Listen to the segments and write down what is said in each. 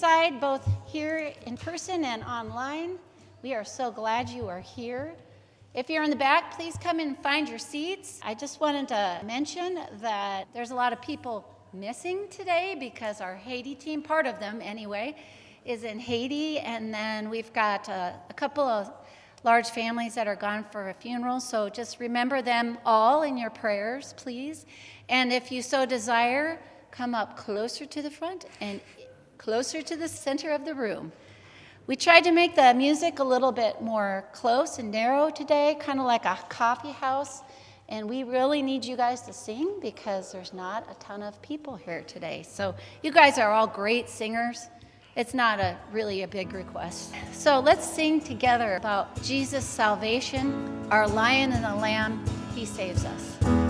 both here in person and online. We are so glad you are here. If you're in the back, please come and find your seats. I just wanted to mention that there's a lot of people missing today because our Haiti team, part of them anyway, is in Haiti. And then we've got a, a couple of large families that are gone for a funeral. So just remember them all in your prayers, please. And if you so desire, come up closer to the front and closer to the center of the room. We tried to make the music a little bit more close and narrow today, kind of like a coffee house. And we really need you guys to sing because there's not a ton of people here today. So you guys are all great singers. It's not a really a big request. So let's sing together about Jesus' salvation, our lion and the lamb, he saves us.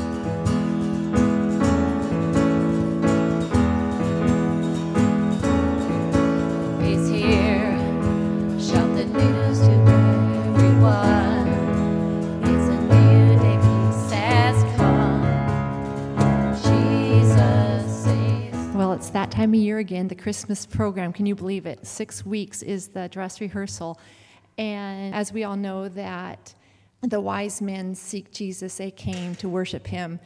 It's that time of year again, the Christmas program. Can you believe it? Six weeks is the dress rehearsal. And as we all know, that the wise men seek Jesus, they came to worship him.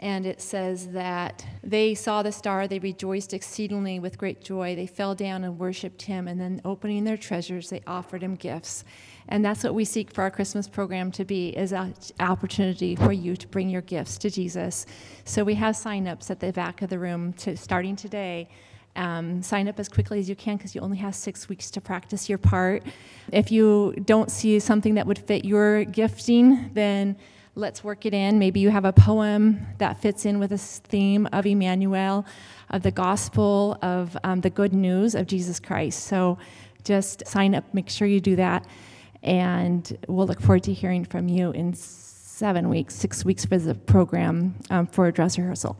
And it says that they saw the star, they rejoiced exceedingly with great joy. They fell down and worshiped him, and then opening their treasures, they offered him gifts. And that's what we seek for our Christmas program to be is an opportunity for you to bring your gifts to Jesus. So we have sign-ups at the back of the room to starting today. Um, sign up as quickly as you can because you only have six weeks to practice your part. If you don't see something that would fit your gifting, then let's work it in. Maybe you have a poem that fits in with this theme of Emmanuel, of the gospel, of um, the good news of Jesus Christ. So just sign up, make sure you do that. And we'll look forward to hearing from you in seven weeks, six weeks for the program um, for a dress rehearsal.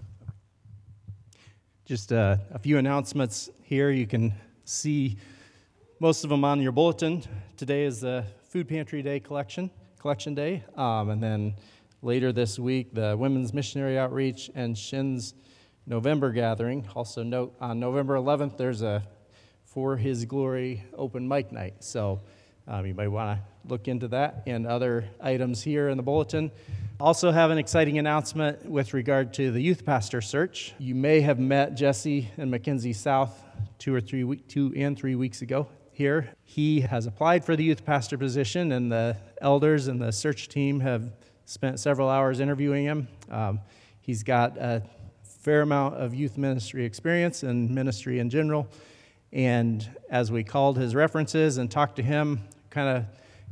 Just uh, a few announcements here. You can see most of them on your bulletin. Today is the Food Pantry Day collection, collection day. Um, and then later this week, the Women's Missionary Outreach and Shin's November gathering. Also, note on November 11th, there's a For His Glory open mic night. So um, you might want to look into that and other items here in the bulletin. Also, have an exciting announcement with regard to the youth pastor search. You may have met Jesse and Mackenzie South two or three week, two and three weeks ago here. He has applied for the youth pastor position, and the elders and the search team have spent several hours interviewing him. Um, he's got a fair amount of youth ministry experience and ministry in general. And as we called his references and talked to him, kind of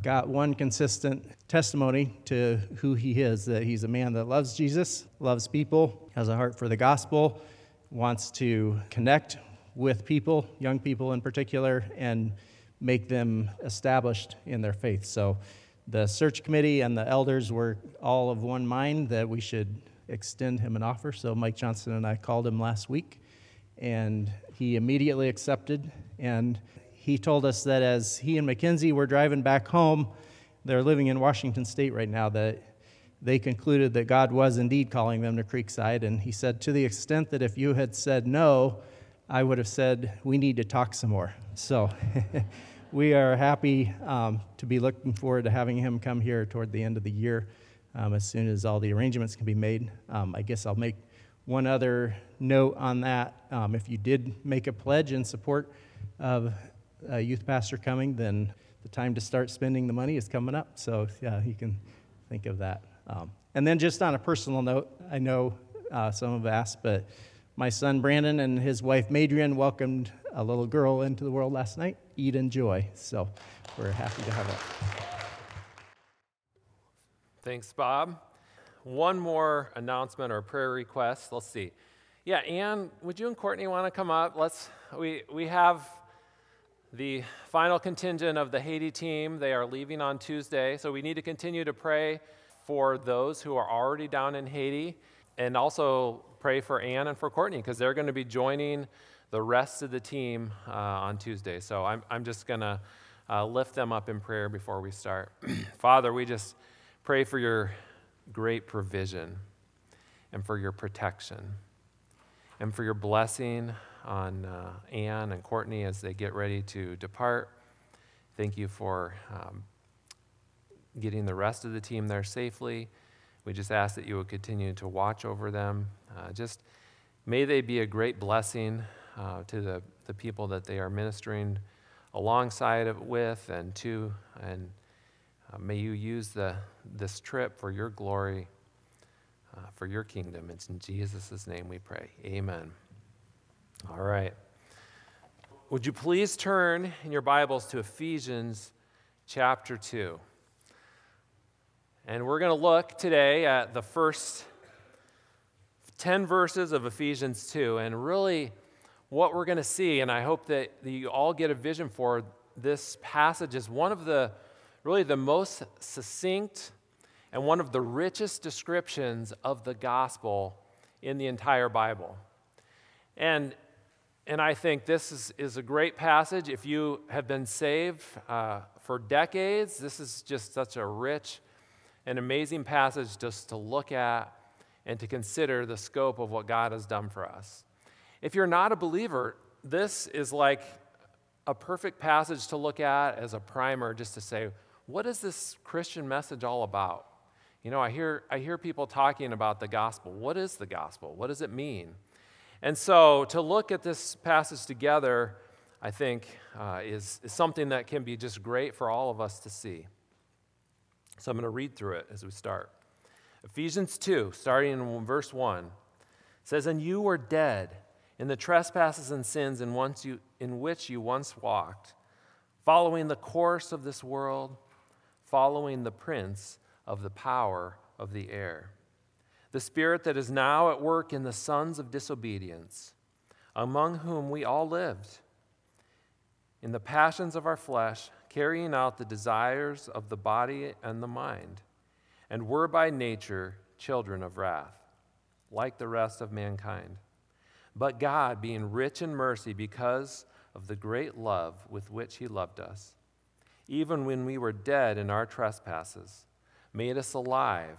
got one consistent testimony to who he is that he's a man that loves Jesus, loves people, has a heart for the gospel, wants to connect with people, young people in particular, and make them established in their faith. So the search committee and the elders were all of one mind that we should extend him an offer. So Mike Johnson and I called him last week, and he immediately accepted. And he told us that as he and Mackenzie were driving back home, they're living in Washington State right now, that they concluded that God was indeed calling them to Creekside. And he said, to the extent that if you had said no, I would have said, we need to talk some more. So we are happy um, to be looking forward to having him come here toward the end of the year um, as soon as all the arrangements can be made. Um, I guess I'll make one other note on that. Um, if you did make a pledge in support of a youth pastor coming, then the time to start spending the money is coming up. So, yeah, you can think of that. Um, and then, just on a personal note, I know uh, some have asked, but my son Brandon and his wife Madrian welcomed a little girl into the world last night, Eden Joy. So, we're happy to have her. Thanks, Bob. One more announcement or prayer request. Let's see. Yeah, Ann, would you and Courtney want to come up? Let's. We we have the final contingent of the Haiti team, they are leaving on Tuesday. So we need to continue to pray for those who are already down in Haiti and also pray for Anne and for Courtney because they're going to be joining the rest of the team uh, on Tuesday. So I'm, I'm just going to uh, lift them up in prayer before we start. Father, we just pray for your great provision and for your protection and for your blessing on uh, Anne and Courtney as they get ready to depart. Thank you for um, getting the rest of the team there safely. We just ask that you would continue to watch over them. Uh, just may they be a great blessing uh, to the, the people that they are ministering alongside of, with and to. And uh, may you use the, this trip for your glory, uh, for your kingdom. It's in Jesus' name we pray. Amen. All right. Would you please turn in your Bibles to Ephesians chapter 2? And we're going to look today at the first 10 verses of Ephesians 2. And really, what we're going to see, and I hope that you all get a vision for this passage, is one of the really the most succinct and one of the richest descriptions of the gospel in the entire Bible. And, and I think this is, is a great passage. If you have been saved uh, for decades, this is just such a rich and amazing passage just to look at and to consider the scope of what God has done for us. If you're not a believer, this is like a perfect passage to look at as a primer just to say, what is this Christian message all about? You know, I hear, I hear people talking about the gospel. What is the gospel? What does it mean? And so to look at this passage together, I think, uh, is, is something that can be just great for all of us to see. So I'm going to read through it as we start. Ephesians 2, starting in verse 1, says, And you were dead in the trespasses and sins in, once you, in which you once walked, following the course of this world, following the prince of the power of the air, the spirit that is now at work in the sons of disobedience, among whom we all lived in the passions of our flesh carrying out the desires of the body and the mind, and were by nature children of wrath, like the rest of mankind. But God, being rich in mercy because of the great love with which He loved us, even when we were dead in our trespasses, made us alive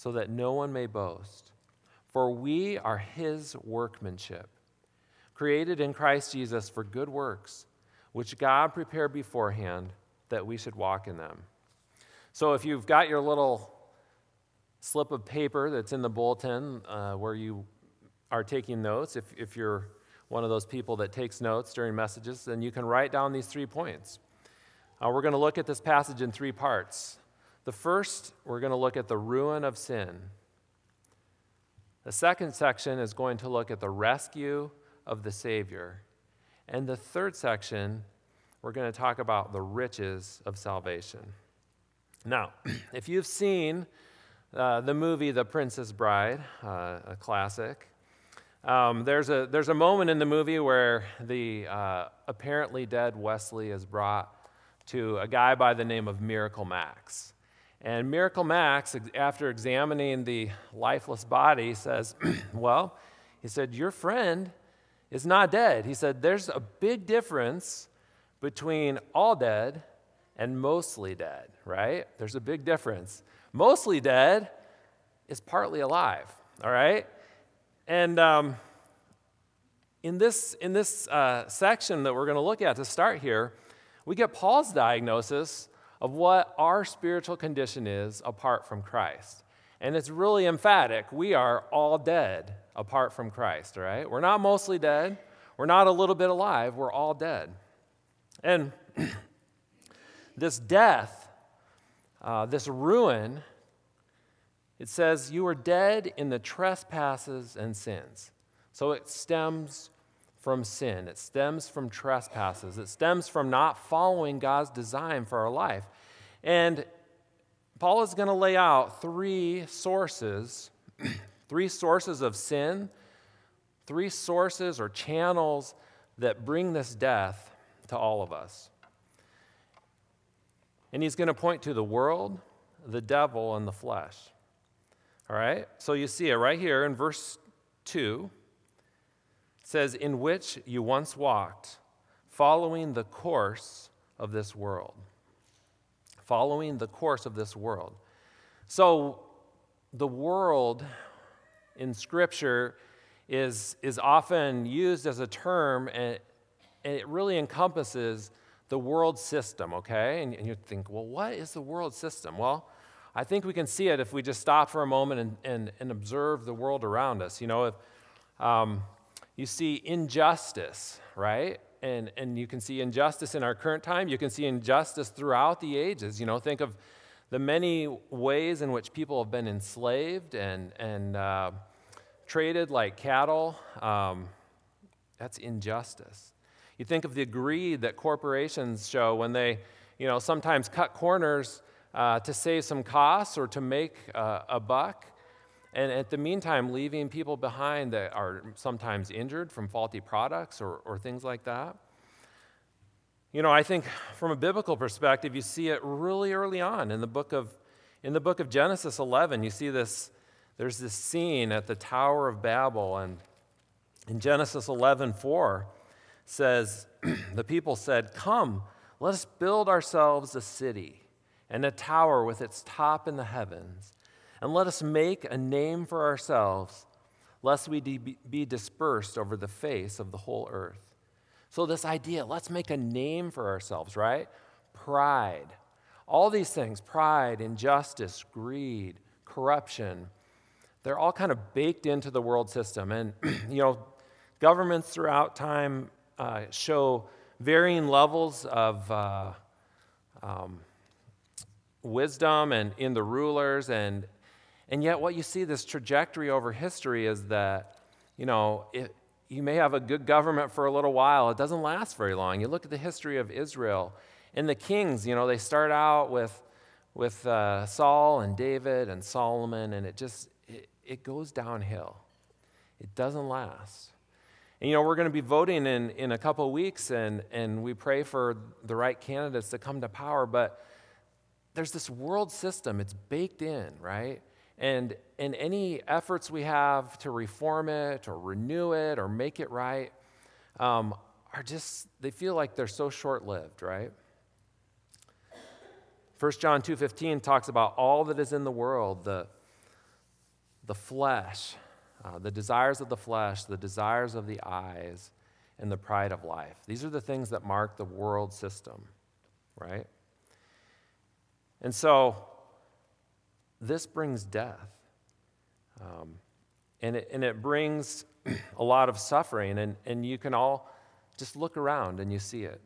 so that no one may boast. For we are his workmanship created in Christ Jesus for good works, which God prepared beforehand that we should walk in them. So if you've got your little slip of paper that's in the bulletin uh, where you are taking notes, if, if you're one of those people that takes notes during messages, then you can write down these three points. Uh, we're going to look at this passage in three parts. The first, we're going to look at the ruin of sin. The second section is going to look at the rescue of the Savior. And the third section, we're going to talk about the riches of salvation. Now, if you've seen uh, the movie The Princess Bride, uh, a classic, um, there's, a, there's a moment in the movie where the uh, apparently dead Westley is brought to a guy by the name of Miracle Max. And Miracle Max, after examining the lifeless body, says, Well, he said, Your friend is not dead. He said there's a big difference between all dead and mostly dead, right? There's a big difference. Mostly dead is partly alive, all right? And um, in this, in this uh, section that we're going to look at to start here, we get Paul's diagnosis of what our spiritual condition is apart from Christ. And it's really emphatic. We are all dead apart from Christ, right? We're not mostly dead. We're not a little bit alive. We're all dead. And this death, uh, this ruin, it says, You were dead in the trespasses and sins. So it stems from sin, it stems from trespasses, it stems from not following God's design for our life. And Paul is going to lay out three sources, three sources of sin, three sources or channels that bring this death to all of us. And he's going to point to the world, the devil, and the flesh. All right? So you see it right here in verse 2. It says, In which you once walked, following the course of this world. Following the course of this world. So the world in Scripture is, is often used as a term, and, and it really encompasses the world system, okay? And, and you think, well, what is the world system? Well, I think we can see it if we just stop for a moment and, and, and observe the world around us. You know, if um, you see injustice, right? And, and you can see injustice in our current time, you can see injustice throughout the ages. You know, think of the many ways in which people have been enslaved and, and uh, traded like cattle. Um, that's injustice. You think of the greed that corporations show when they, you know, sometimes cut corners uh, to save some costs or to make uh, a buck. And at the meantime, leaving people behind that are sometimes injured from faulty products or, or things like that. You know, I think from a biblical perspective, you see it really early on in the book of, in the book of Genesis 11. You see this, there's this scene at the Tower of Babel. And in Genesis 11 4, says, The people said, Come, let us build ourselves a city and a tower with its top in the heavens, and let us make a name for ourselves, lest we be dispersed over the face of the whole earth. So, this idea, let's make a name for ourselves, right? Pride. All these things pride, injustice, greed, corruption they're all kind of baked into the world system. And, you know, governments throughout time uh, show varying levels of uh, um, wisdom and in the rulers and and yet what you see this trajectory over history is that you know it, you may have a good government for a little while it doesn't last very long you look at the history of israel and the kings you know they start out with with uh, saul and david and solomon and it just it, it goes downhill it doesn't last and, you know, we're going to be voting in, in a couple of weeks, and, and we pray for the right candidates to come to power. But there's this world system, it's baked in, right? And, and any efforts we have to reform it or renew it or make it right um, are just, they feel like they're so short lived, right? 1 John 2.15 talks about all that is in the world, the, the flesh, uh, the desires of the flesh, the desires of the eyes, and the pride of life. These are the things that mark the world system, right? And so, this brings death. Um, and, it, and it brings a lot of suffering, and, and you can all just look around and you see it.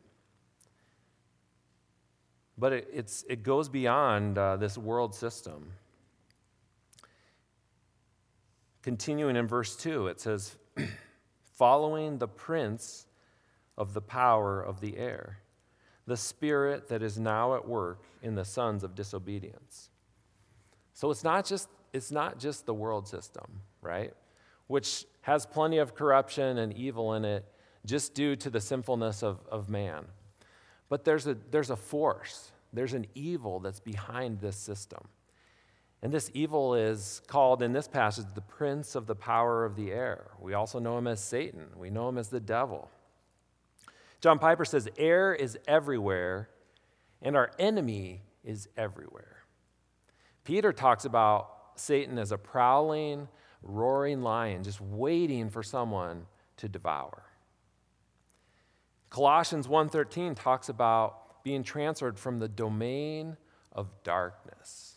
But it, it's, it goes beyond uh, this world system. Continuing in verse 2, it says, following the prince of the power of the air, the spirit that is now at work in the sons of disobedience. So it's not just, it's not just the world system, right? Which has plenty of corruption and evil in it just due to the sinfulness of, of man. But there's a, there's a force, there's an evil that's behind this system. And this evil is called in this passage the prince of the power of the air. We also know him as Satan, we know him as the devil. John Piper says, Air is everywhere, and our enemy is everywhere. Peter talks about Satan as a prowling, roaring lion, just waiting for someone to devour. Colossians 1:13 talks about being transferred from the domain of darkness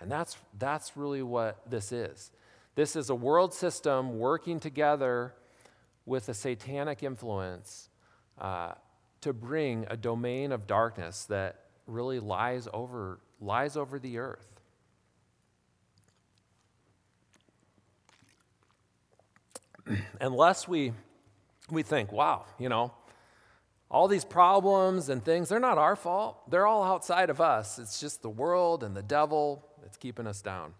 and that's, that's really what this is. This is a world system working together with a satanic influence uh, to bring a domain of darkness that really lies over, lies over the earth. Unless we, we think, wow, you know, all these problems and things, they're not our fault. They're all outside of us. It's just the world and the devil that's keeping us down.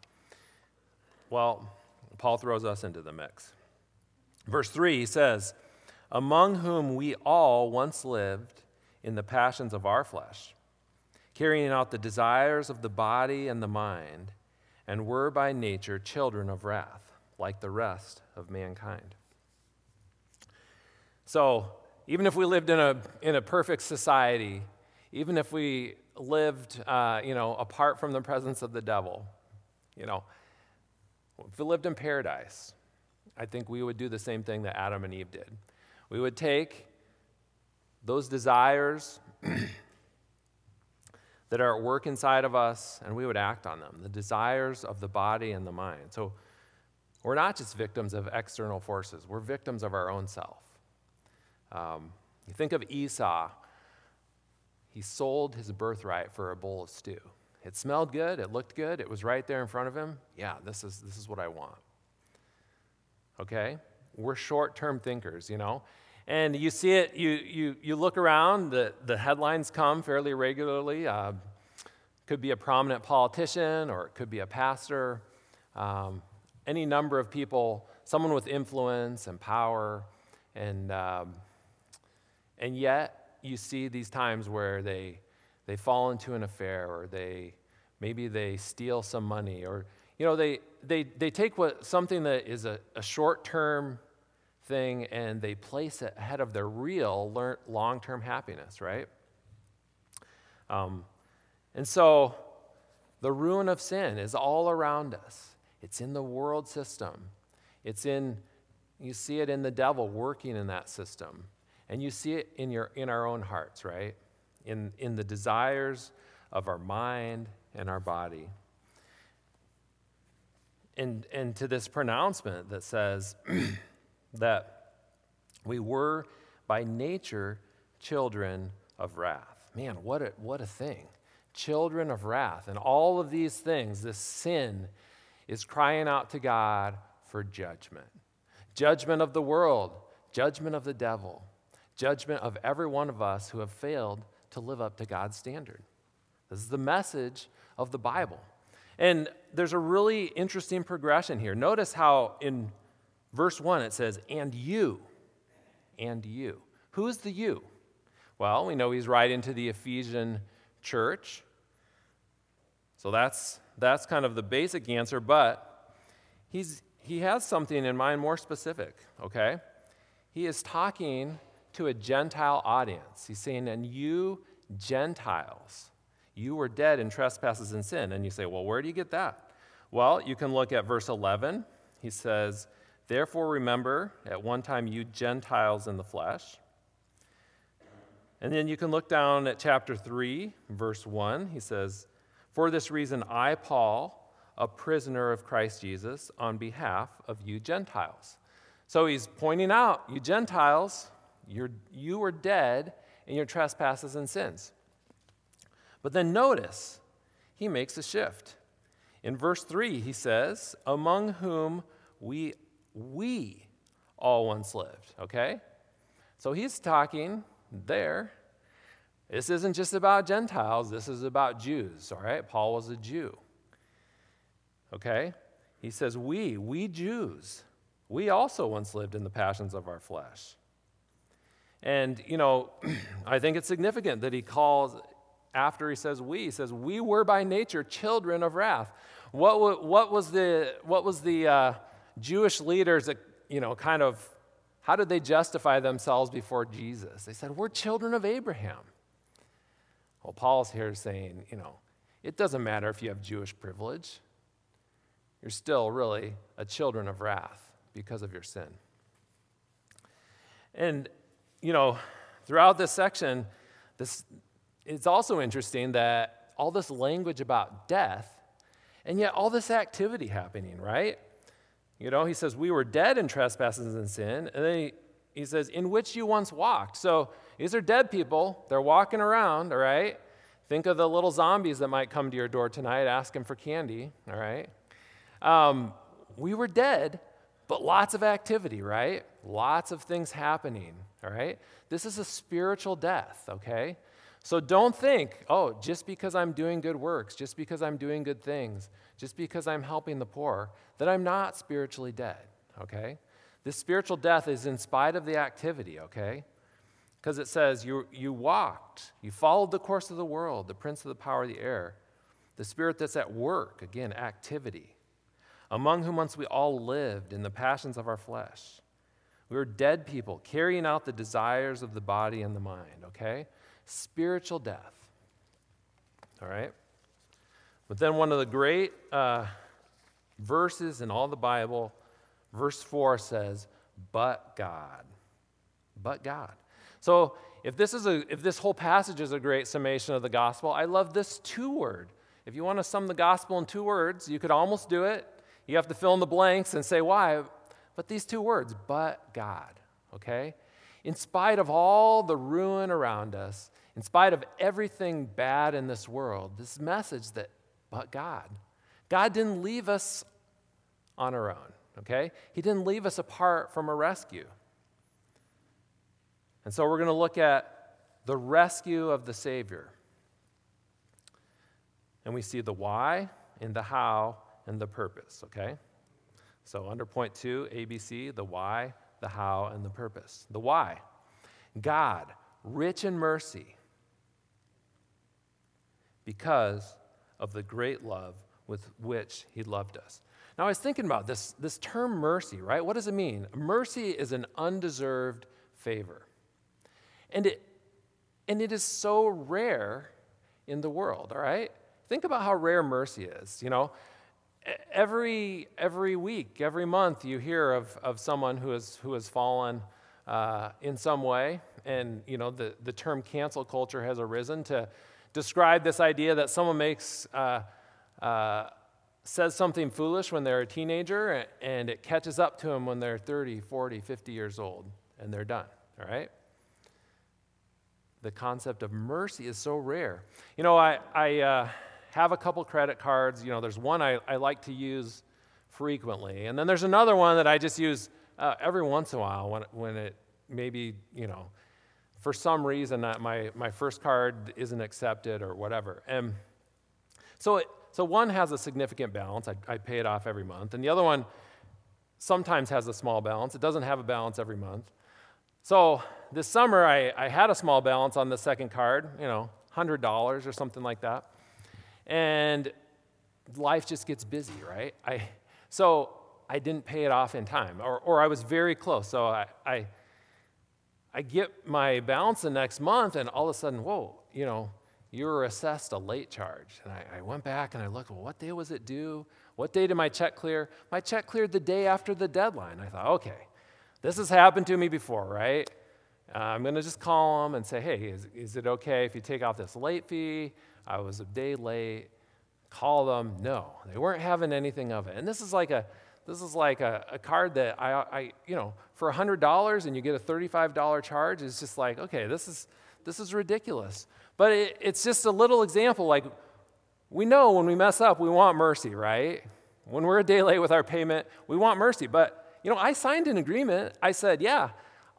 Well, Paul throws us into the mix. Verse 3 he says, Among whom we all once lived in the passions of our flesh, carrying out the desires of the body and the mind, and were by nature children of wrath, like the rest of mankind. So, even if we lived in a, in a perfect society, even if we lived, uh, you know, apart from the presence of the devil, you know, if we lived in paradise, I think we would do the same thing that Adam and Eve did. We would take those desires that are at work inside of us and we would act on them, the desires of the body and the mind. So we're not just victims of external forces, we're victims of our own self. Um, you think of Esau, he sold his birthright for a bowl of stew. It smelled good, it looked good, it was right there in front of him. Yeah, this is, this is what I want. Okay? We're short term thinkers, you know? And you see it, you, you, you look around, the, the headlines come fairly regularly. Uh, could be a prominent politician or it could be a pastor, um, any number of people, someone with influence and power. And, um, and yet, you see these times where they, they fall into an affair or they maybe they steal some money or you know they, they, they take what, something that is a, a short-term thing and they place it ahead of their real long term happiness, right? Um, and so the ruin of sin is all around us. It's in the world system. It's in, you see it in the devil working in that system. And you see it in, your, in our own hearts, right? In, in the desires of our mind and our body. And, and to this pronouncement that says, that we were by nature children of wrath. Man, what a, what a thing. Children of wrath. And all of these things, this sin, is crying out to God for judgment judgment of the world, judgment of the devil, judgment of every one of us who have failed to live up to God's standard. This is the message of the Bible. And there's a really interesting progression here. Notice how in Verse 1, it says, And you, and you. Who is the you? Well, we know he's writing to the Ephesian church. So that's, that's kind of the basic answer, but he's, he has something in mind more specific, okay? He is talking to a Gentile audience. He's saying, And you, Gentiles, you were dead in trespasses and sin. And you say, Well, where do you get that? Well, you can look at verse 11. He says, Therefore, remember, at one time you Gentiles in the flesh. And then you can look down at chapter 3, verse 1. He says, For this reason, I, Paul, a prisoner of Christ Jesus, on behalf of you Gentiles. So he's pointing out, you Gentiles, you're, you were dead in your trespasses and sins. But then notice, he makes a shift. In verse 3, he says, Among whom we we all once lived, okay? So he's talking there. This isn't just about Gentiles, this is about Jews, all right? Paul was a Jew, okay? He says, We, we Jews, we also once lived in the passions of our flesh. And, you know, I think it's significant that he calls, after he says we, he says, We were by nature children of wrath. What, what was the, what was the, uh, Jewish leaders that, you know, kind of, how did they justify themselves before Jesus? They said, We're children of Abraham. Well, Paul's here saying, you know, it doesn't matter if you have Jewish privilege, you're still really a children of wrath because of your sin. And, you know, throughout this section, this, it's also interesting that all this language about death, and yet all this activity happening, right? You know, he says, We were dead in trespasses and sin. And then he, he says, In which you once walked. So these are dead people. They're walking around, all right? Think of the little zombies that might come to your door tonight asking for candy, all right? Um, we were dead, but lots of activity, right? Lots of things happening, all right? This is a spiritual death, okay? So don't think, oh, just because I'm doing good works, just because I'm doing good things, just because I'm helping the poor, that I'm not spiritually dead, okay? This spiritual death is in spite of the activity, okay? Because it says, you, you walked, you followed the course of the world, the prince of the power of the air, the spirit that's at work, again, activity, among whom once we all lived in the passions of our flesh. We were dead people, carrying out the desires of the body and the mind, okay? Spiritual death. All right? But then one of the great uh, verses in all the Bible, verse 4 says, But God. But God. So if this, is a, if this whole passage is a great summation of the gospel, I love this two word. If you want to sum the gospel in two words, you could almost do it. You have to fill in the blanks and say why. But these two words, but God, okay? In spite of all the ruin around us, in spite of everything bad in this world, this message that, but God. God didn't leave us on our own, okay? He didn't leave us apart from a rescue. And so we're going to look at the rescue of the Savior. And we see the why and the how and the purpose, okay? So, under point two, ABC, the why, the how, and the purpose. The why God, rich in mercy, because of the great love with which he loved us. Now, I was thinking about this, this term mercy, right? What does it mean? Mercy is an undeserved favor. And it, and it is so rare in the world, all right? Think about how rare mercy is. You know, every, every week, every month, you hear of, of someone who, is, who has fallen uh, in some way. And, you know, the, the term cancel culture has arisen to describe this idea that someone makes, uh, uh, says something foolish when they're a teenager and it catches up to them when they're 30, 40, 50 years old and they're done, all right? The concept of mercy is so rare. You know, I, I uh, have a couple credit cards. You know, there's one I, I like to use frequently, and then there's another one that I just use uh, every once in a while when, when it maybe, you know, for some reason that my, my first card isn't accepted or whatever. And so, it, so one has a significant balance. I, I pay it off every month. And the other one sometimes has a small balance. It doesn't have a balance every month. So this summer, I, I had a small balance on the second card, you know, $100 or something like that and life just gets busy, right? I, so I didn't pay it off in time, or, or I was very close. So I, I, I get my balance the next month, and all of a sudden, whoa, you know, you were assessed a late charge. And I, I went back and I looked, well, what day was it due? What day did my check clear? My check cleared the day after the deadline. I thought, okay, this has happened to me before, right? Uh, I'm going to just call them and say, hey, is, is it okay if you take off this late fee? I was a day late. Call them. No, they weren't having anything of it. And this is like a this is like a, a card that I, I, you know, for $100 and you get a $35 charge, it's just like, okay, this is, this is ridiculous. But it, it's just a little example. Like, we know when we mess up, we want mercy, right? When we're a day late with our payment, we want mercy. But, you know, I signed an agreement. I said, yeah,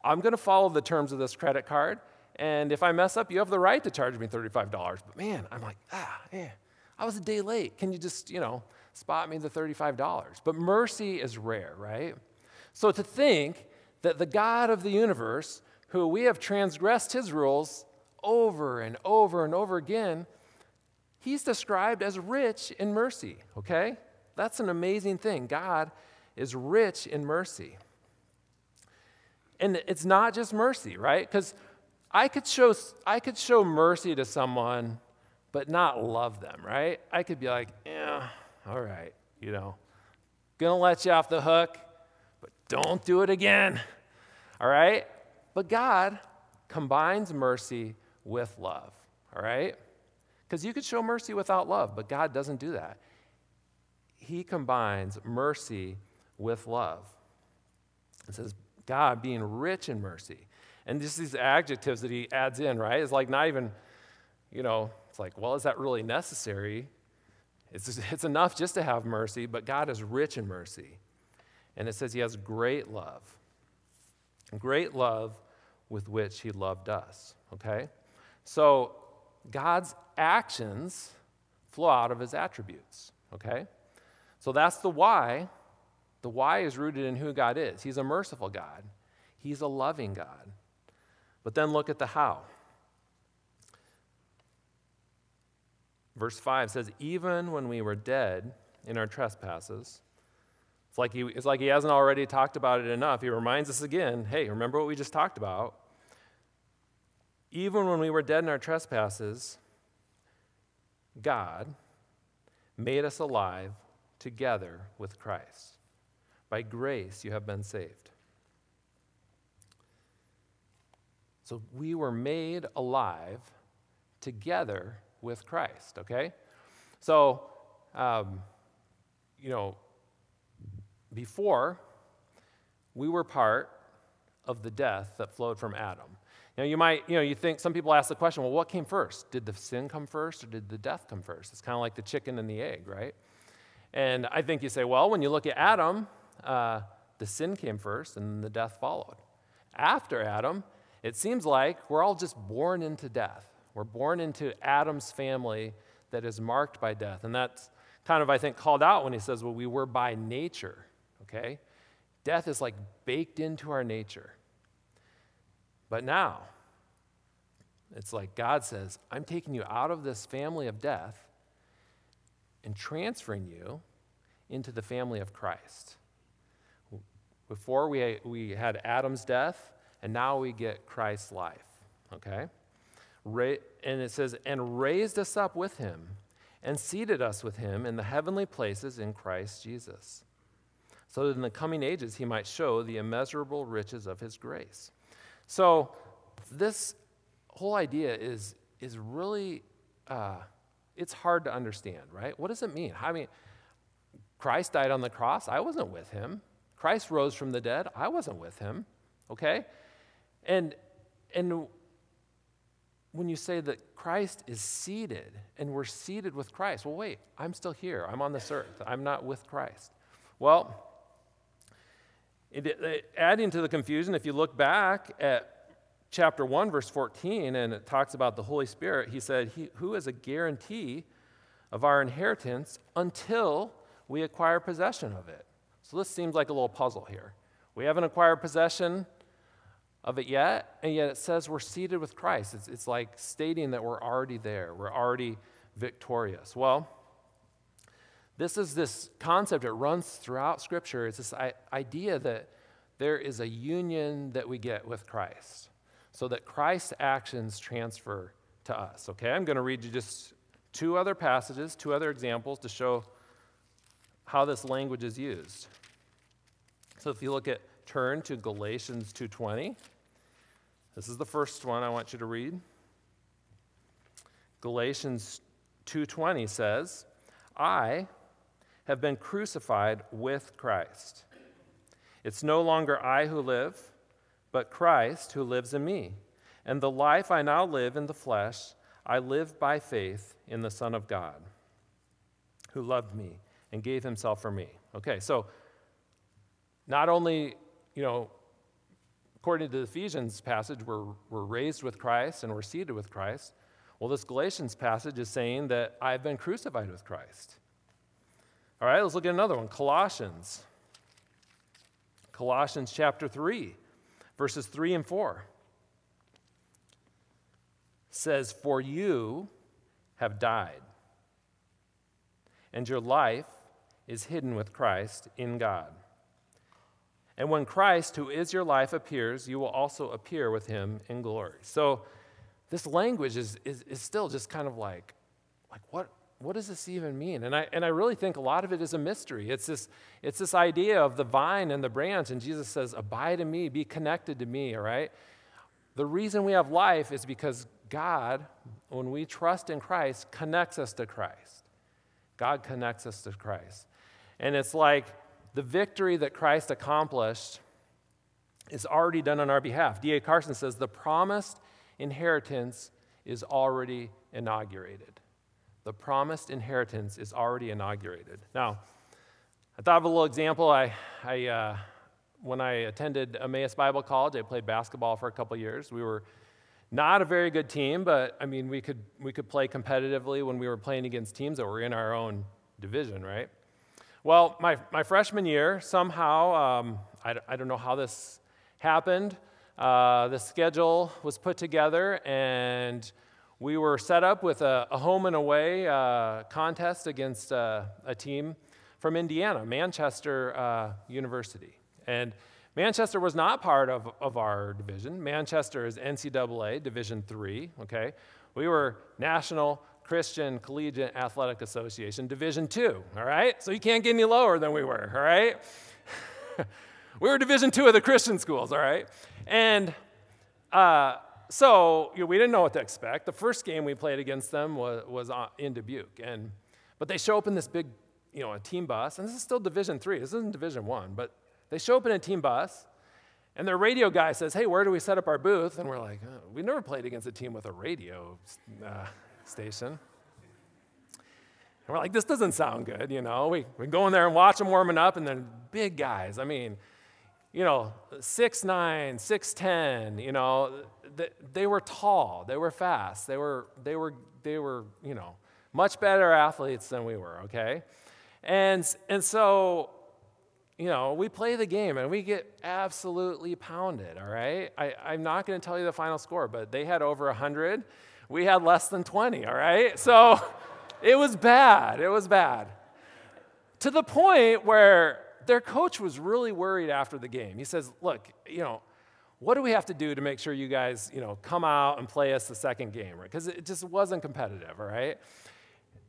I'm going to follow the terms of this credit card. And if I mess up, you have the right to charge me $35. But man, I'm like, ah, yeah, I was a day late. Can you just, you know, spot me the $35? But mercy is rare, right? So to think that the God of the universe, who we have transgressed his rules over and over and over again, he's described as rich in mercy, okay? That's an amazing thing. God is rich in mercy. And it's not just mercy, right? Because I could show, I could show mercy to someone, but not love them, right? I could be like, yeah, all right, you know, gonna let you off the hook, but don't do it again, all right? But God combines mercy with love, all right? Because you could show mercy without love, but God doesn't do that. He combines mercy with love. It says, God being rich in mercy. And just these adjectives that he adds in, right? It's like not even, you know, it's like, well, is that really necessary? It's, it's enough just to have mercy, but God is rich in mercy. And it says he has great love. Great love with which he loved us, okay? So God's actions flow out of his attributes, okay? So that's the why, The why is rooted in who God is. He's a merciful God, He's a loving God. But then look at the how. Verse 5 says, Even when we were dead in our trespasses, it's like, he, it's like he hasn't already talked about it enough. He reminds us again hey, remember what we just talked about? Even when we were dead in our trespasses, God made us alive together with Christ. By grace, you have been saved. So we were made alive together with Christ, okay? So, um, you know, before, we were part of the death that flowed from Adam. Now, you might, you know, you think some people ask the question, well, what came first? Did the sin come first or did the death come first? It's kind of like the chicken and the egg, right? And I think you say, well, when you look at Adam, uh, the sin came first and the death followed. After Adam, it seems like we're all just born into death. We're born into Adam's family that is marked by death. And that's kind of, I think, called out when he says, well, we were by nature, okay? Death is like baked into our nature. But now, it's like God says, I'm taking you out of this family of death and transferring you into the family of Christ. Before we, we had Adam's death, and now we get Christ's life, okay? Ra- and it says, and raised us up with him and seated us with him in the heavenly places in Christ Jesus, so that in the coming ages he might show the immeasurable riches of his grace. So, this whole idea is, is really, uh, it's hard to understand, right? What does it mean? I mean, Christ died on the cross. I wasn't with him. Christ rose from the dead. I wasn't with him. Okay? And, and when you say that Christ is seated and we're seated with Christ, well, wait, I'm still here. I'm on this earth. I'm not with Christ. Well, it, it, adding to the confusion, if you look back at chapter 1, verse 14, and it talks about the Holy Spirit, he said, he, Who is a guarantee of our inheritance until we acquire possession of it? So this seems like a little puzzle here. We haven't acquired possession of it yet, and yet it says we're seated with Christ. It's, it's like stating that we're already there, we're already victorious. Well, this is this concept that runs throughout Scripture. It's this idea that there is a union that we get with Christ, so that Christ's actions transfer to us. Okay, I'm going to read you just two other passages, two other examples to show how this language is used. So if you look at turn to Galatians 2:20, this is the first one I want you to read. Galatians 2:20 says, "I have been crucified with Christ. It's no longer I who live, but Christ who lives in me. And the life I now live in the flesh, I live by faith in the Son of God, who loved me and gave himself for me." Okay, so not only, you know, according to the Ephesians passage, we're, we're raised with Christ and we're seated with Christ. Well, this Galatians passage is saying that I've been crucified with Christ. All right, let's look at another one Colossians. Colossians chapter 3, verses 3 and 4 says, For you have died, and your life is hidden with Christ in God. And when Christ, who is your life, appears, you will also appear with him in glory. So this language is, is, is still just kind of like, like what, what does this even mean? And I, and I really think a lot of it is a mystery. It's this, it's this idea of the vine and the branch, and Jesus says, Abide in me, be connected to me, all right? The reason we have life is because God, when we trust in Christ, connects us to Christ. God connects us to Christ. And it's like, the victory that Christ accomplished is already done on our behalf. D.A. Carson says the promised inheritance is already inaugurated. The promised inheritance is already inaugurated. Now, I thought of a little example. I, I uh, when I attended Emmaus Bible College, I played basketball for a couple years. We were not a very good team, but I mean, we could, we could play competitively when we were playing against teams that were in our own division, right? Well, my, my freshman year, somehow, um, I, I don't know how this happened. Uh, the schedule was put together, and we were set up with a, a home and away uh, contest against uh, a team from Indiana, Manchester uh, University. And Manchester was not part of, of our division. Manchester is NCAA Division three. okay? We were National Christian Collegiate Athletic Association Division two. all right? So you can't get any lower than we were, all right? we were Division two of the Christian schools, all right? And uh, so you know, we didn't know what to expect. The first game we played against them was, was in Dubuque. And, but they show up in this big, you know, a team bus, and this is still Division three. This isn't Division one, but they show up in a team bus, and their radio guy says, Hey, where do we set up our booth? And we're like, oh, We never played against a team with a radio uh, station. And we're like, This doesn't sound good, you know? We, we go in there and watch them warming up, and then big guys. I mean, you know, 6'9, 6'10, you know, they, they were tall, they were fast, they were, they were, they were, you know, much better athletes than we were, okay? And, and so you know, we play the game and we get absolutely pounded, all right? I, I'm not going to tell you the final score, but they had over 100. We had less than 20, all right? So it was bad. It was bad. To the point where their coach was really worried after the game. He says, Look, you know, what do we have to do to make sure you guys, you know, come out and play us the second game? Because it just wasn't competitive, all right?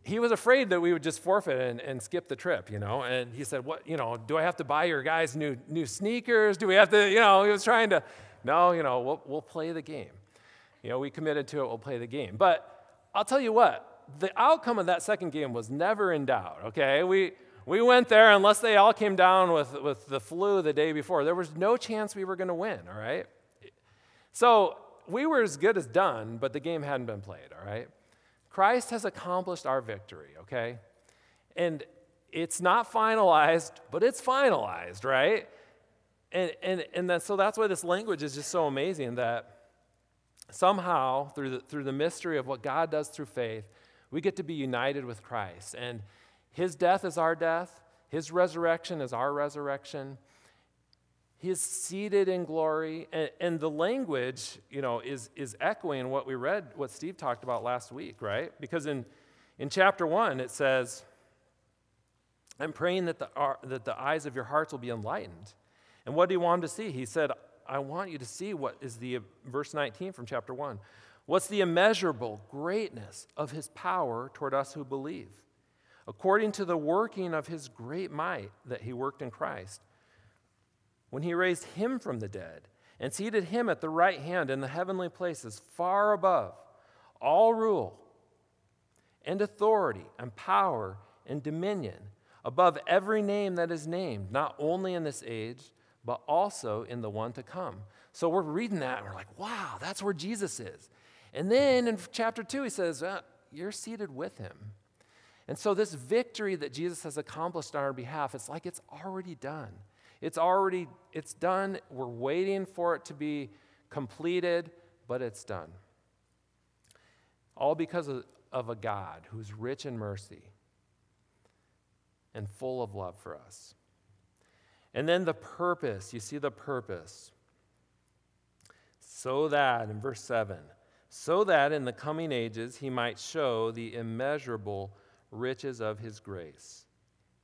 he was afraid that we would just forfeit and, and, skip the trip, you know. And he said, "What, you know? Do I have to buy your guys new new sneakers? Do we have to, you know?" He was trying to, no, you know, we'll, we'll play the game. You know, we committed to it. We'll play the game. But I'll tell you what, the outcome of that second game was never in doubt. Okay, we we went there unless they all came down with with the flu the day before. There was no chance we were going to win. All right. So we were as good as done, but the game hadn't been played. All right. Christ has accomplished our victory, okay? And it's not finalized, but it's finalized, right? And, and, and that, so that's why this language is just so amazing that somehow, through the, through the mystery of what God does through faith, we get to be united with Christ. And his death is our death, his resurrection is our resurrection. He is seated in glory. And, and, the language, you know, is, is echoing what we read, what Steve talked about last week, right? Because in, in chapter one, it says, I'm praying that the, uh, that the eyes of your hearts will be enlightened. And what do you want him to see? He said, I want you to see what is the, verse 19 from chapter 1. What's the immeasurable greatness of his power toward us who believe? According to the working of his great might that he worked in Christ when he raised him from the dead and seated him at the right hand in the heavenly places, far above all rule and authority and power and dominion, above every name that is named, not only in this age, but also in the one to come. So we're reading that and we're like, wow, that's where Jesus is. And then in chapter 2, he says, well, You're seated with him. And so, this victory that Jesus has accomplished on our behalf, it's like it's already done. It's already it's done. We're waiting for it to be completed, but it's done. All because of, of a God who's rich in mercy and full of love for us. And then the purpose, you see the purpose. So that, in verse 7, so that in the coming ages he might show the immeasurable riches of his grace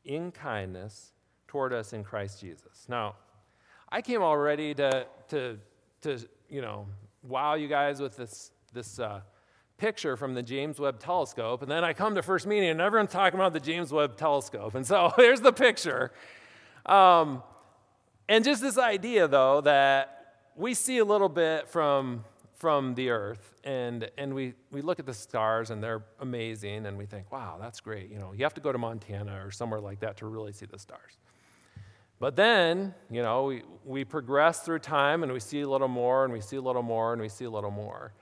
in kindness toward us in Christ Jesus. Now, I came all ready to, to, to you know, wow you guys with this, this uh, picture from the James Webb Telescope, and then I come to first meeting and everyone's talking about the James Webb Telescope. And so here's the picture. Um, and just this idea, though, that we see a little bit from, from the earth, and, and we, we look at the stars and they're amazing, and we think, wow, that's great. You know, you have to go to Montana or somewhere like that to really see the stars. But then, you know, we, we progress through time and we see a little more and we see a little more and we see a little more.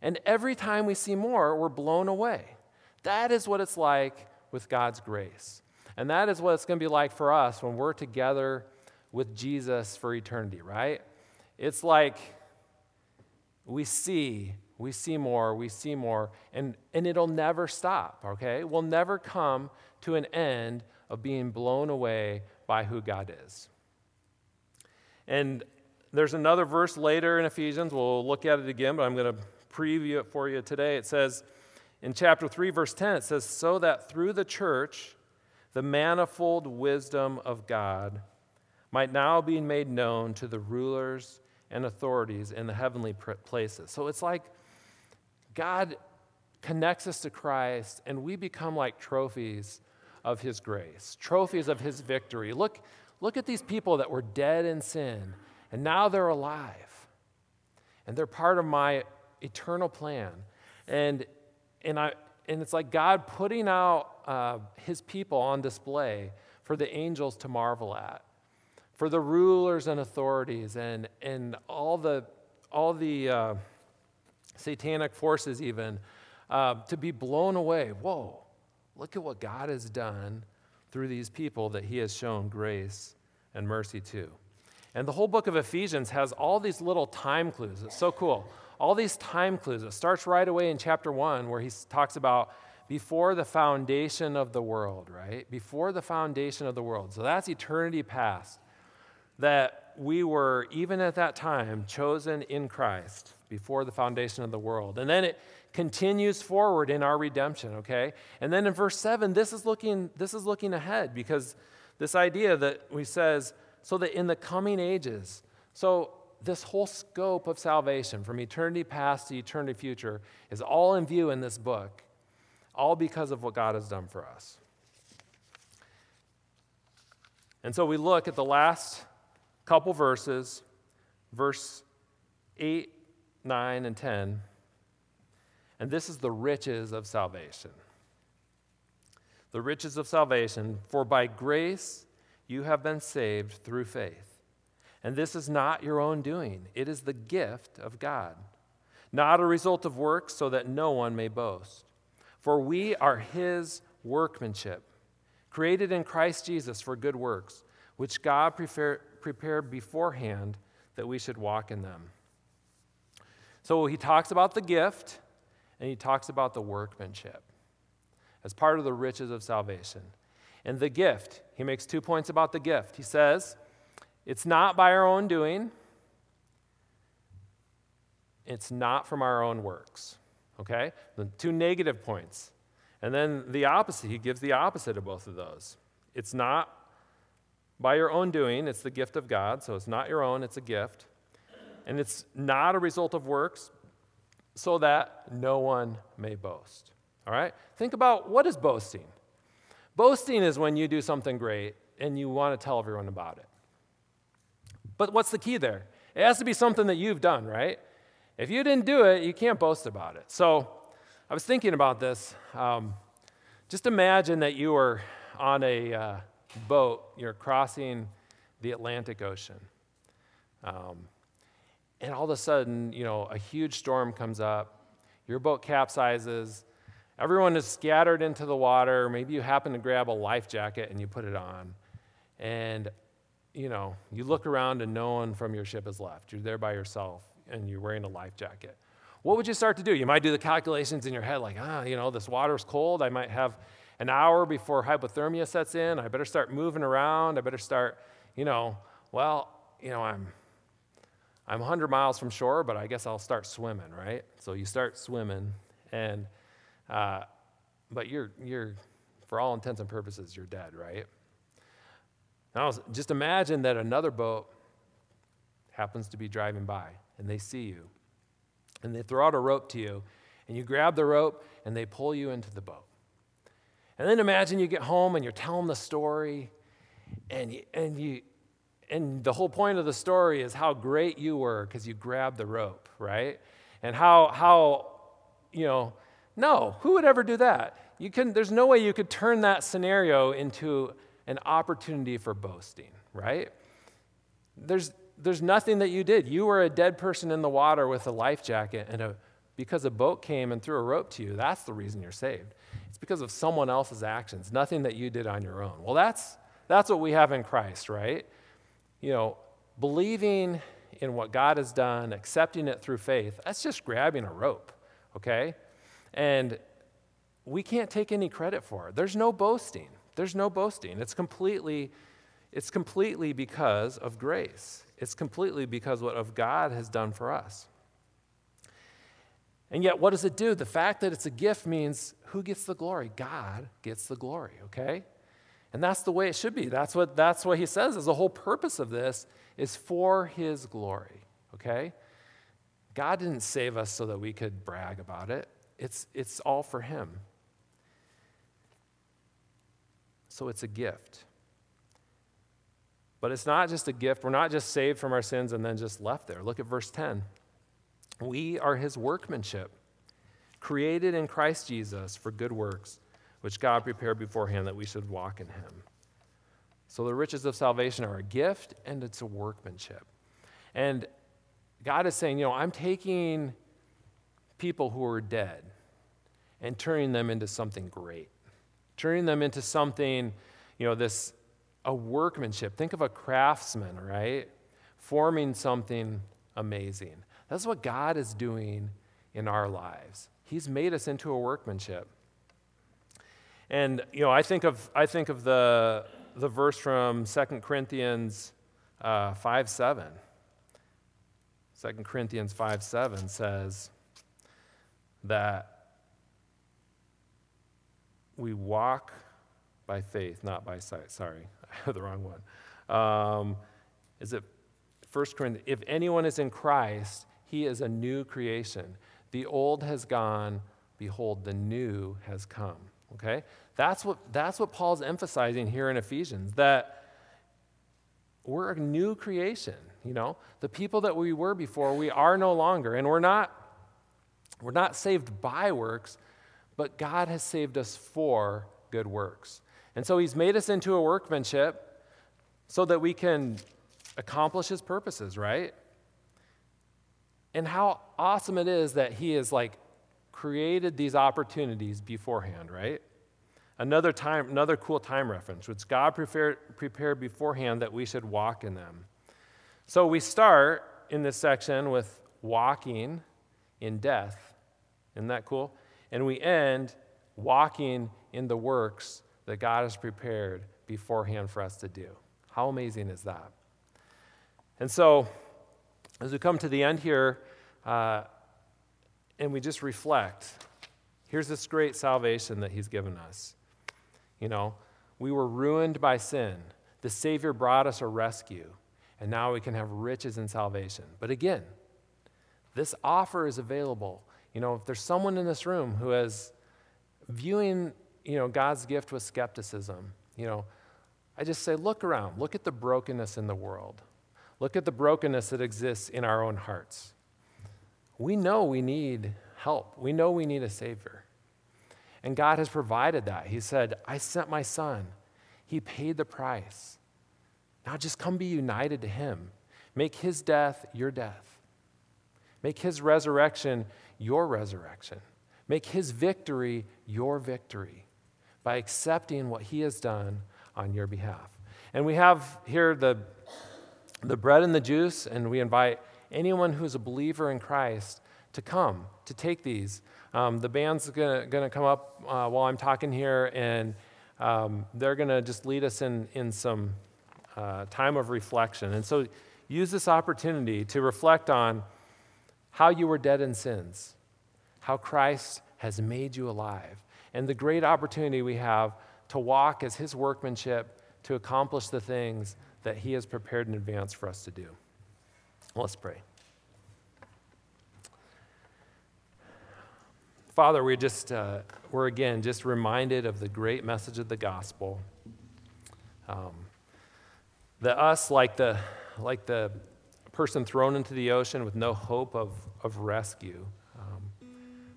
And every time we see more, we're blown away. That is what it's like with God's grace. And that is what it's going to be like for us when we're together with Jesus for eternity, right? It's like we see, we see more, we see more, and, and it'll never stop, okay? We'll never come to an end of being blown away by who God is. And there's another verse later in Ephesians. We'll look at it again, but I'm going to preview it for you today. It says in chapter 3, verse 10, it says, So that through the church, the manifold wisdom of God might now be made known to the rulers and authorities in the heavenly places. So it's like God connects us to Christ, and we become like trophies of his grace, trophies of his victory. Look, look at these people that were dead in sin, and now they're alive. And they're part of my eternal plan. And, and, I, and it's like God putting out uh, his people on display for the angels to marvel at, for the rulers and authorities, and, and all the, all the uh, satanic forces, even, uh, to be blown away. Whoa, look at what God has done through these people that he has shown grace and mercy to. And the whole book of Ephesians has all these little time clues. It's so cool. All these time clues. It starts right away in chapter one, where he talks about before the foundation of the world, right? Before the foundation of the world. So that's eternity past. That we were, even at that time, chosen in Christ before the foundation of the world. And then it continues forward in our redemption, okay? And then in verse 7, this is looking, this is looking ahead because this idea that we says, so that in the coming ages, so this whole scope of salvation from eternity past to eternity future is all in view in this book all because of what God has done for us. And so we look at the last couple verses, verse 8, 9, and 10, and this is the riches of salvation. The riches of salvation, for by grace you have been saved through faith. And this is not your own doing, it is the gift of God, not a result of works, so that no one may boast. For we are his workmanship, created in Christ Jesus for good works, which God prepared beforehand that we should walk in them. So he talks about the gift and he talks about the workmanship as part of the riches of salvation. And the gift, he makes two points about the gift. He says, it's not by our own doing, it's not from our own works. Okay? The two negative points. And then the opposite, he gives the opposite of both of those. It's not by your own doing, it's the gift of God, so it's not your own, it's a gift. And it's not a result of works, so that no one may boast. All right? Think about what is boasting? Boasting is when you do something great and you want to tell everyone about it. But what's the key there? It has to be something that you've done, right? If you didn't do it, you can't boast about it. So I was thinking about this. Um, just imagine that you were on a uh, boat, you're crossing the Atlantic Ocean. Um, and all of a sudden, you know, a huge storm comes up, your boat capsizes, everyone is scattered into the water. Maybe you happen to grab a life jacket and you put it on. And, you know, you look around and no one from your ship is left. You're there by yourself and you're wearing a life jacket. What would you start to do? You might do the calculations in your head like, ah, you know, this water's cold. I might have an hour before hypothermia sets in. I better start moving around. I better start, you know, well, you know, I'm I'm 100 miles from shore, but I guess I'll start swimming, right? So you start swimming, and uh, but you're you're for all intents and purposes you're dead, right? Now just imagine that another boat happens to be driving by and they see you. And they throw out a rope to you, and you grab the rope and they pull you into the boat. And then imagine you get home and you're telling the story, and you, and you and the whole point of the story is how great you were because you grabbed the rope, right? And how how you know, no, who would ever do that? You can there's no way you could turn that scenario into an opportunity for boasting, right? There's there's nothing that you did. You were a dead person in the water with a life jacket, and a, because a boat came and threw a rope to you, that's the reason you're saved. It's because of someone else's actions, nothing that you did on your own. Well, that's, that's what we have in Christ, right? You know, believing in what God has done, accepting it through faith, that's just grabbing a rope, okay? And we can't take any credit for it. There's no boasting, There's no boasting. It's completely, it's completely because of grace. It's completely because what of God has done for us. And yet, what does it do? The fact that it's a gift means who gets the glory? God gets the glory, okay? And that's the way it should be. That's what, that's what he says is the whole purpose of this is for his glory, okay? God didn't save us so that we could brag about it. It's, it's all for him. So it's a gift. But it's not just a gift. We're not just saved from our sins and then just left there. Look at verse 10. We are his workmanship, created in Christ Jesus for good works, which God prepared beforehand that we should walk in him. So the riches of salvation are a gift and it's a workmanship. And God is saying, you know, I'm taking people who are dead and turning them into something great, turning them into something, you know, this, a workmanship. Think of a craftsman, right? Forming something amazing. That's what God is doing in our lives. He's made us into a workmanship. And you know, I think of I think of the the verse from 2 Corinthians uh, 5 7. 2 Corinthians 5 7 says that we walk by faith, not by sight. Sorry, the wrong one. Um, is it 1 Corinthians? If anyone is in Christ, he is a new creation. The old has gone, behold, the new has come. Okay? That's what, that's what Paul's emphasizing here in Ephesians, that we're a new creation. You know, the people that we were before, we are no longer. And we're not, we're not saved by works, but God has saved us for good works. And so he's made us into a workmanship so that we can accomplish his purposes, right? And how awesome it is that he has like created these opportunities beforehand, right? Another time, another cool time reference, which God prepared, prepared beforehand that we should walk in them. So we start in this section with walking in death. Isn't that cool? And we end walking in the works that God has prepared beforehand for us to do. How amazing is that? And so, as we come to the end here, uh, and we just reflect, here's this great salvation that He's given us. You know, we were ruined by sin. The Savior brought us a rescue, and now we can have riches in salvation. But again, this offer is available. You know, if there's someone in this room who is viewing, you know, God's gift was skepticism, you know, I just say, look around. Look at the brokenness in the world. Look at the brokenness that exists in our own hearts. We know we need help. We know we need a Savior. And God has provided that. He said, I sent my Son, He paid the price. Now just come be united to Him. Make His death your death, make His resurrection your resurrection, make His victory your victory by accepting what He has done on your behalf. And we have here the, the bread and the juice, and we invite anyone who's a believer in Christ to come, to take these. Um, the band's going to come up uh, while I'm talking here, and um, they're going to just lead us in, in some uh, time of reflection. And so use this opportunity to reflect on how you were dead in sins, how Christ has made you alive, and the great opportunity we have to walk as his workmanship to accomplish the things that he has prepared in advance for us to do. Let's pray. Father, we just, uh, we're again just reminded of the great message of the gospel. Um, that us, like the, like the person thrown into the ocean with no hope of, of rescue, um,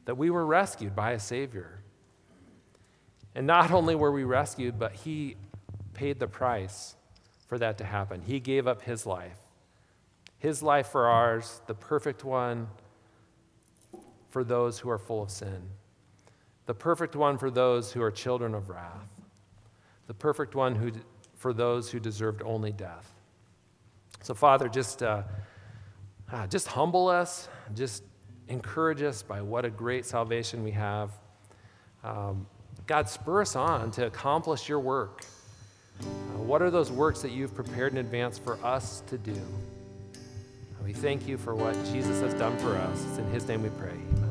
that we were rescued by a Savior. And not only were we rescued, but He paid the price for that to happen. He gave up His life his life for ours, the perfect one for those who are full of sin, the perfect one for those who are children of wrath, the perfect one who, for those who deserved only death. So, Father, just, uh, uh, just humble us, just encourage us by what a great salvation we have. Um, God, spur us on to accomplish your work. Uh, what are those works that you've prepared in advance for us to do? We thank you for what Jesus has done for us. It's in his name we pray.